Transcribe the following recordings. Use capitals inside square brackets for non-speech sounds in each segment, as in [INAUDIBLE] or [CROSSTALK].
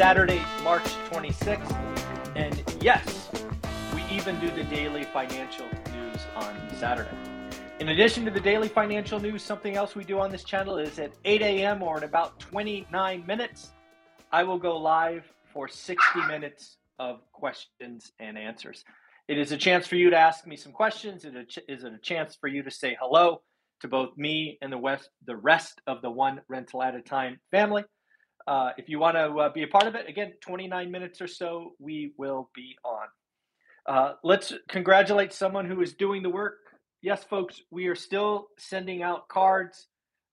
Saturday, March 26th, and yes, we even do the daily financial news on Saturday. In addition to the daily financial news, something else we do on this channel is at 8 a.m. or in about 29 minutes, I will go live for 60 minutes of questions and answers. It is a chance for you to ask me some questions. It is a chance for you to say hello to both me and the, west, the rest of the One Rental at a Time family. Uh, if you want to uh, be a part of it, again, 29 minutes or so, we will be on. Uh, let's congratulate someone who is doing the work. Yes, folks, we are still sending out cards.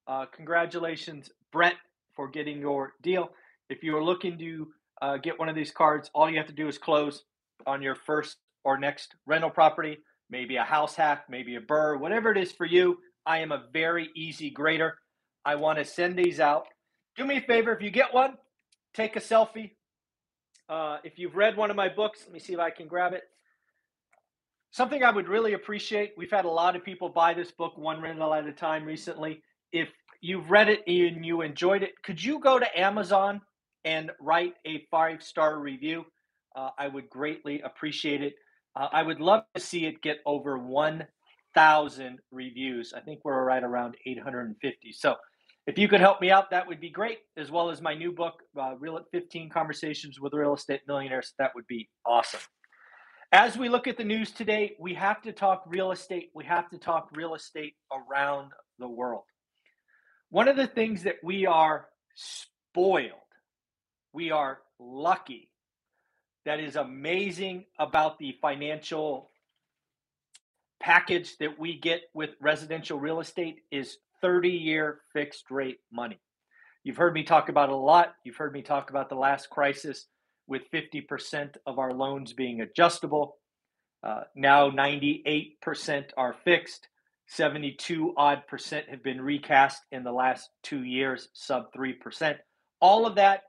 Uh, congratulations, Brett, for getting your deal. If you are looking to uh, get one of these cards, all you have to do is close on your first or next rental property, maybe a house hack, maybe a BRRRR, whatever it is for you. I am a very easy grader. I want to send these out. Do me a favor if you get one, take a selfie. Uh, if you've read one of my books, let me see if I can grab it. Something I would really appreciate. We've had a lot of people buy this book one rental at a time recently. If you've read it and you enjoyed it, could you go to Amazon and write a five star review. Uh, I would greatly appreciate it. Uh, I would love to see it get over 1,000 reviews. I think we're right around 850. So if you could help me out, that would be great, as well as my new book, uh, Real 15 Conversations with Real Estate Millionaires. That would be awesome. As we look at the news today, we have to talk real estate. We have to talk real estate around the world. One of the things that we are spoiled we are lucky. That is amazing about the financial package that we get with residential real estate is 30 year fixed rate money. You've heard me talk about a lot. You've heard me talk about the last crisis with 50% of our loans being adjustable. Uh, now 98% are fixed. 72 odd percent have been recast in the last two years, sub 3%. All of that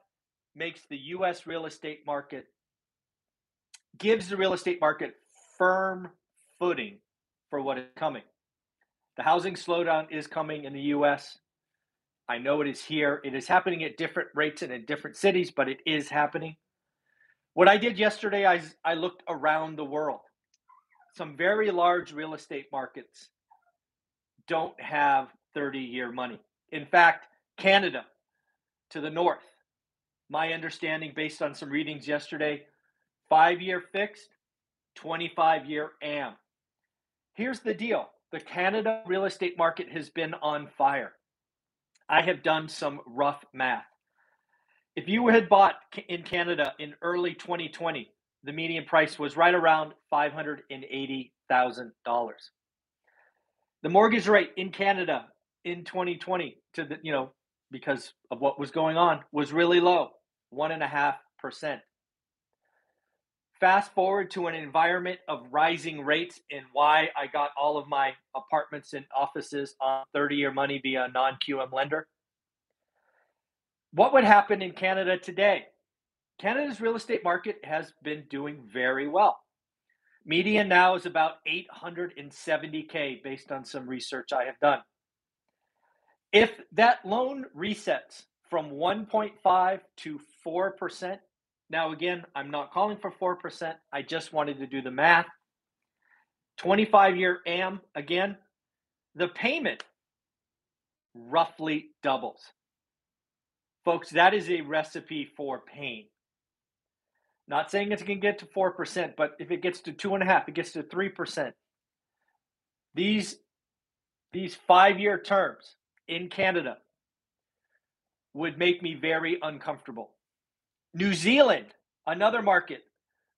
makes the US real estate market, gives the real estate market firm footing for what is coming. The housing slowdown is coming in the US. I know it is here. It is happening at different rates and in different cities, but it is happening. What I did yesterday, I, I looked around the world. Some very large real estate markets don't have 30 year money. In fact, Canada to the north my understanding based on some readings yesterday five year fixed, 25 year AM. Here's the deal the Canada real estate market has been on fire. I have done some rough math. If you had bought in Canada in early 2020, the median price was right around $580,000. The mortgage rate in Canada in 2020 to the, you know, because of what was going on was really low. 1.5%. Fast forward to an environment of rising rates and why I got all of my apartments and offices on 30 year money via a non QM lender. What would happen in Canada today? Canada's real estate market has been doing very well. Median now is about 870K based on some research I have done. If that loan resets from 1.5 to 4%. Now, again, I'm not calling for 4%. I just wanted to do the math. 25 year AM, again, the payment roughly doubles. Folks, that is a recipe for pain. Not saying it's going to get to 4%, but if it gets to 2.5, it gets to 3%. These, these five year terms in Canada would make me very uncomfortable. New Zealand, another market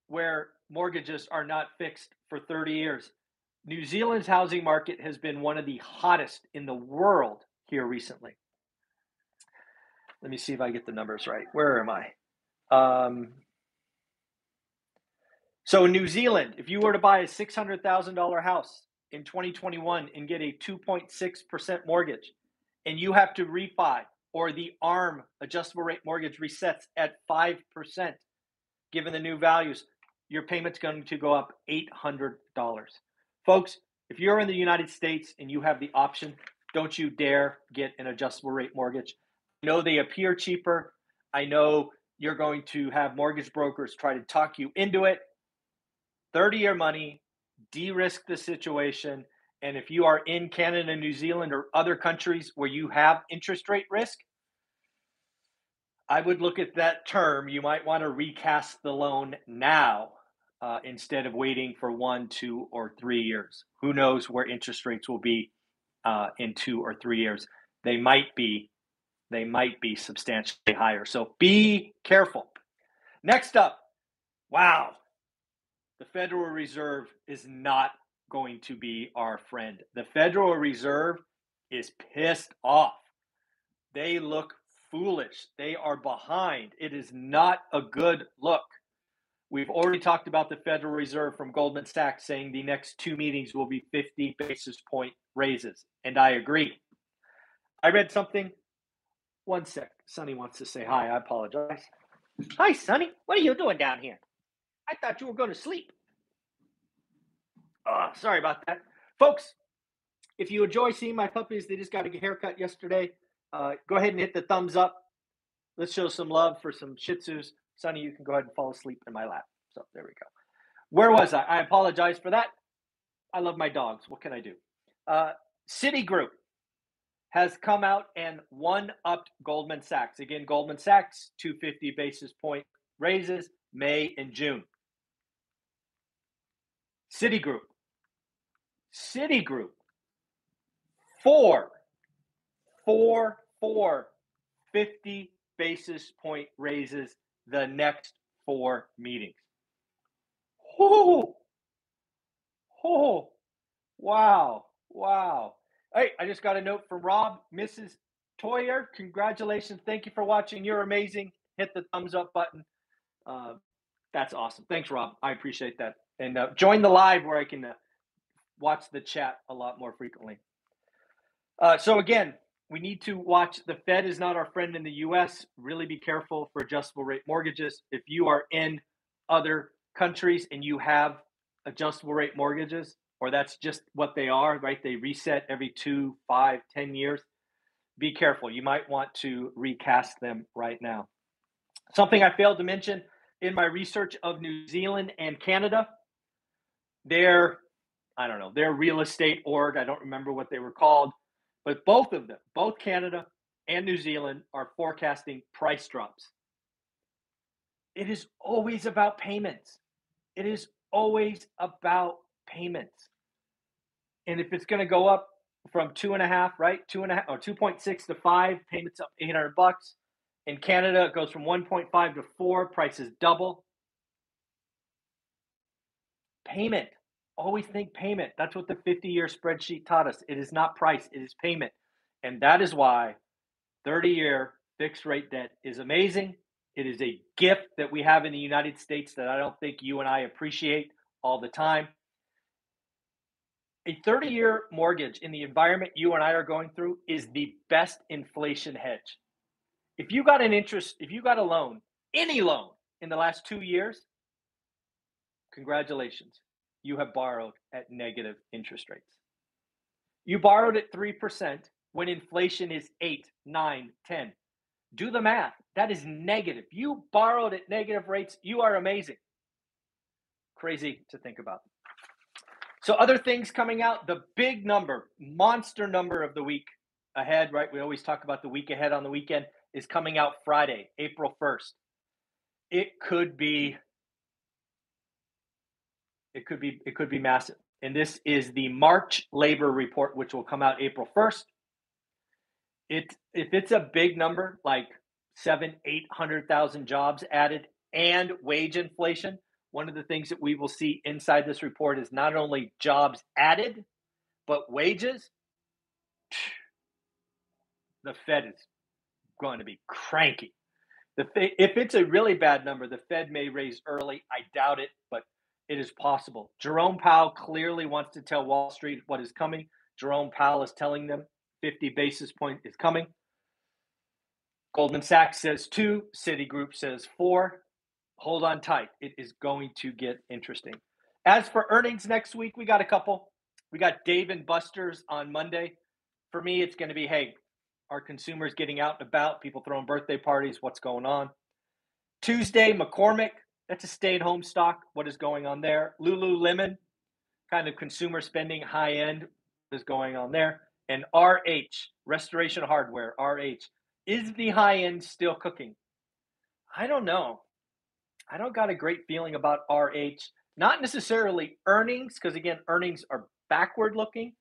where mortgages are not fixed for 30 years. New Zealand's housing market has been one of the hottest in the world here recently. Let me see if I get the numbers right. Where am I? Um, so in New Zealand, if you were to buy a six hundred thousand dollar house in 2021 and get a 2.6 percent mortgage, and you have to refi or the ARM adjustable rate mortgage resets at five percent, given the new values, your payment's going to go up eight hundred dollars. Folks, if you're in the United States and you have the option, don't you dare get an adjustable rate mortgage. I know they appear cheaper. I know you're going to have mortgage brokers try to talk you into it. 30 year money, de risk the situation. And if you are in Canada, New Zealand, or other countries where you have interest rate risk, I would look at that term. You might want to recast the loan now uh, instead of waiting for one, two, or three years. Who knows where interest rates will be uh, in two or three years? They might be, they might be substantially higher. So be careful. Next up, wow, the Federal Reserve is not going to be our friend. The Federal Reserve is pissed off. They look foolish. They are behind. It is not a good look. We've already talked about the Federal Reserve from Goldman Sachs saying the next two meetings will be 50 basis point raises. And I agree. I read something. One sec. Sonny wants to say hi. I apologize. Hi, Sonny. What are you doing down here? I thought you were going to sleep. Oh, sorry about that. Folks, if you enjoy seeing my puppies, they just got a haircut yesterday. Uh, go ahead and hit the thumbs up. Let's show some love for some Shih Tzus. Sonny, you can go ahead and fall asleep in my lap. So there we go. Where was I? I apologize for that. I love my dogs. What can I do? Uh, Citigroup has come out and one upped Goldman Sachs. Again, Goldman Sachs, 250 basis point raises May and June. Citigroup, Citigroup, four, four, four, 50 basis point raises the next four meetings. Oh, oh, wow, wow. Hey, I just got a note from Rob, Mrs. Toyer. Congratulations. Thank you for watching. You're amazing. Hit the thumbs up button. Uh, that's awesome. Thanks, Rob. I appreciate that. And uh, join the live where I can uh, watch the chat a lot more frequently. Uh, so, again, we need to watch. The Fed is not our friend in the US. Really be careful for adjustable rate mortgages. If you are in other countries and you have adjustable rate mortgages, or that's just what they are, right? They reset every two, five, ten years. Be careful. You might want to recast them right now. Something I failed to mention in my research of New Zealand and Canada, their, I don't know, their real estate org, I don't remember what they were called, but both of them, both Canada and New Zealand, are forecasting price drops. It is always about payments. It is always about payments. And if it's going to go up from two and a half, right? Two and a half or 2.6 to five, payments up 800 bucks. In Canada, it goes from 1.5 to four, prices double. Payment. Always think payment. That's what the 50 year spreadsheet taught us. It is not price, it is payment. And that is why 30 year fixed rate debt is amazing. It is a gift that we have in the United States that I don't think you and I appreciate all the time. A 30 year mortgage in the environment you and I are going through is the best inflation hedge. If you got an interest, if you got a loan, any loan in the last two years, congratulations, you have borrowed at negative interest rates. You borrowed at 3% when inflation is 8, 9, 10. Do the math. That is negative. You borrowed at negative rates. You are amazing. Crazy to think about. So, other things coming out, the big number, monster number of the week ahead, right? We always talk about the week ahead on the weekend, is coming out Friday, April 1st. It could be it could be it could be massive. And this is the March labor report, which will come out April 1st. It if it's a big number, like seven, eight hundred thousand jobs added and wage inflation, one of the things that we will see inside this report is not only jobs added, but wages. [SIGHS] The Fed is going to be cranky. The if it's a really bad number, the Fed may raise early. I doubt it, but it is possible. Jerome Powell clearly wants to tell Wall Street what is coming. Jerome Powell is telling them 50 basis point is coming. Goldman Sachs says two, Citigroup says four. Hold on tight. It is going to get interesting. As for earnings next week, we got a couple. We got Dave and Buster's on Monday. For me, it's going to be hey, our consumers getting out and about, people throwing birthday parties, what's going on. Tuesday, McCormick, that's a stay at home stock. What is going on there? Lululemon, kind of consumer spending high end, what is going on there? And RH, Restoration Hardware, RH, is the high end still cooking? I don't know. I don't got a great feeling about RH. Not necessarily earnings, because again, earnings are backward looking.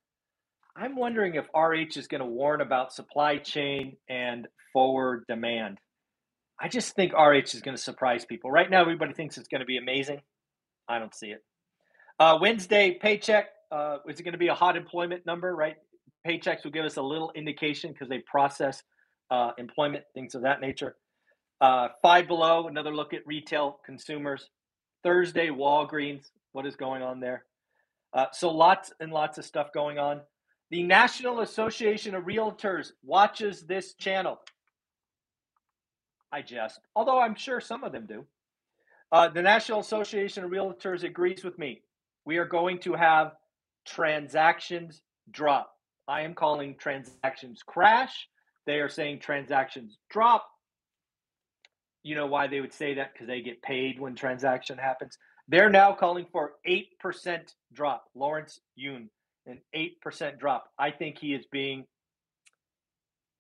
I'm wondering if RH is going to warn about supply chain and forward demand. I just think RH is going to surprise people. Right now, everybody thinks it's going to be amazing. I don't see it. Uh, Wednesday Paychex uh, is it going to be a hot employment number? Right, Paychex will give us a little indication because they process uh, employment things of that nature. Uh, five below, another look at retail consumers. Thursday, Walgreens, what is going on there? Uh, so lots and lots of stuff going on. The National Association of Realtors watches this channel. I jest, although I'm sure some of them do. Uh, the National Association of Realtors agrees with me. We are going to have transactions drop. I am calling transactions crash. They are saying transactions drop. You know why they would say that? Because they get paid when transaction happens. They're now calling for 8% drop. Lawrence Yun, an 8% drop. I think he is being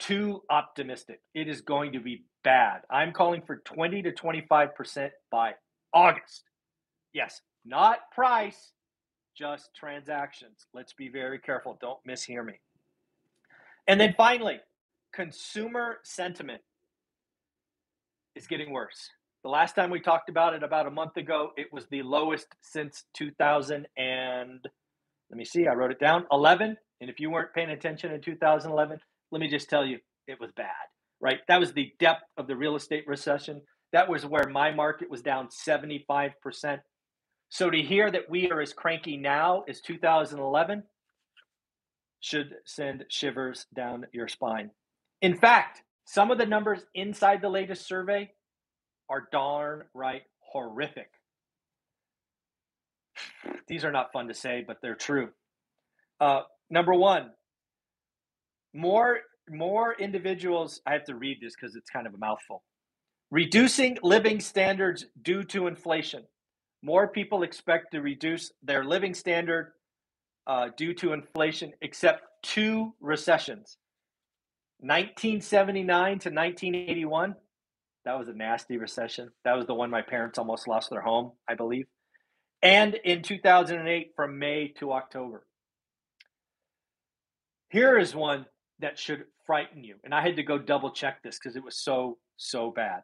too optimistic. It is going to be bad. I'm calling for 20 to 25% by August. Yes, not price, just transactions. Let's be very careful. Don't mishear me. And then finally, consumer sentiment is getting worse. The last time we talked about it about a month ago, it was the lowest since 2000 and let me see, I wrote it down, 11. And if you weren't paying attention in 2011, let me just tell you, it was bad, right? That was the depth of the real estate recession. That was where my market was down 75%. So to hear that we are as cranky now as 2011 should send shivers down your spine. In fact, some of the numbers inside the latest survey are darn right horrific. These are not fun to say, but they're true. Uh, number one, more more individuals. I have to read this because it's kind of a mouthful. Reducing living standards due to inflation. More people expect to reduce their living standard uh, due to inflation, except two recessions 1979 to 1981 that was a nasty recession. That was the one my parents almost lost their home, I believe. And in 2008 from May to October. Here is one that should frighten you. And I had to go double check this because it was so, so bad.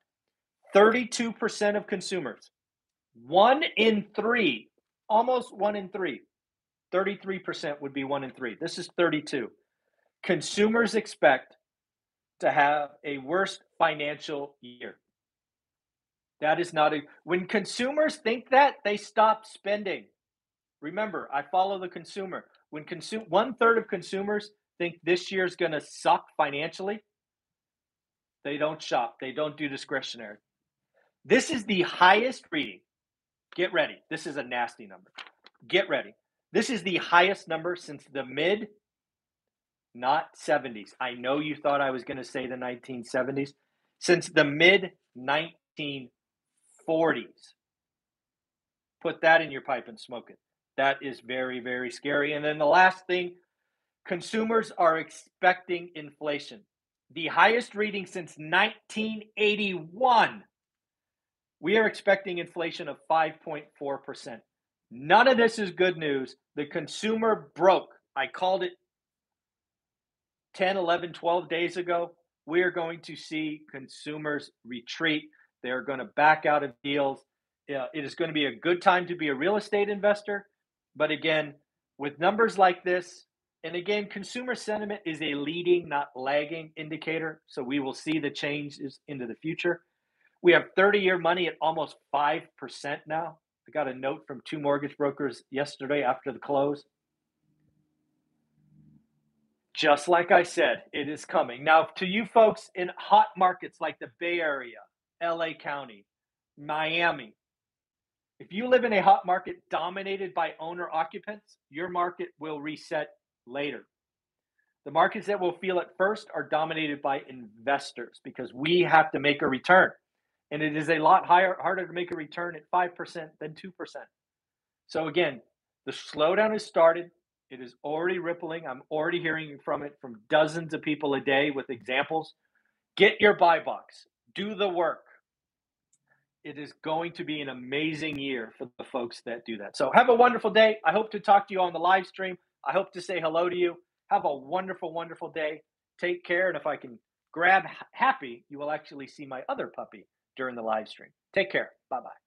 32% of consumers, one in three, almost one in three, 33% would be one in three. This is 32. Consumers expect to have a worse financial year. That is not a when consumers think that they stop spending. Remember, I follow the consumer. When consume one third of consumers think this year is going to suck financially, they don't shop. They don't do discretionary. This is the highest reading. Get ready. This is a nasty number. Get ready. This is the highest number since the mid not 70s. I know you thought I was going to say the 1970s. Since the mid 1940s. Put that in your pipe and smoke it. That is very, very scary. And then the last thing consumers are expecting inflation. The highest reading since 1981. We are expecting inflation of 5.4%. None of this is good news. The consumer broke. I called it 10, 11, 12 days ago, we are going to see consumers retreat. They're going to back out of deals. It is going to be a good time to be a real estate investor. But again, with numbers like this, and again, consumer sentiment is a leading, not lagging indicator. So we will see the changes into the future. We have 30 year money at almost 5% now. I got a note from two mortgage brokers yesterday after the close. Just like I said, it is coming. Now, to you folks in hot markets like the Bay Area, LA County, Miami, if you live in a hot market dominated by owner occupants, your market will reset later. The markets that will feel it first are dominated by investors because we have to make a return. And it is a lot higher, harder to make a return at 5% than 2%. So again, the slowdown has started. It is already rippling. I'm already hearing from it from dozens of people a day with examples. Get your buy box, do the work. It is going to be an amazing year for the folks that do that. So have a wonderful day. I hope to talk to you on the live stream. I hope to say hello to you. Have a wonderful, wonderful day. Take care. And if I can grab happy, you will actually see my other puppy during the live stream. Take care. Bye bye.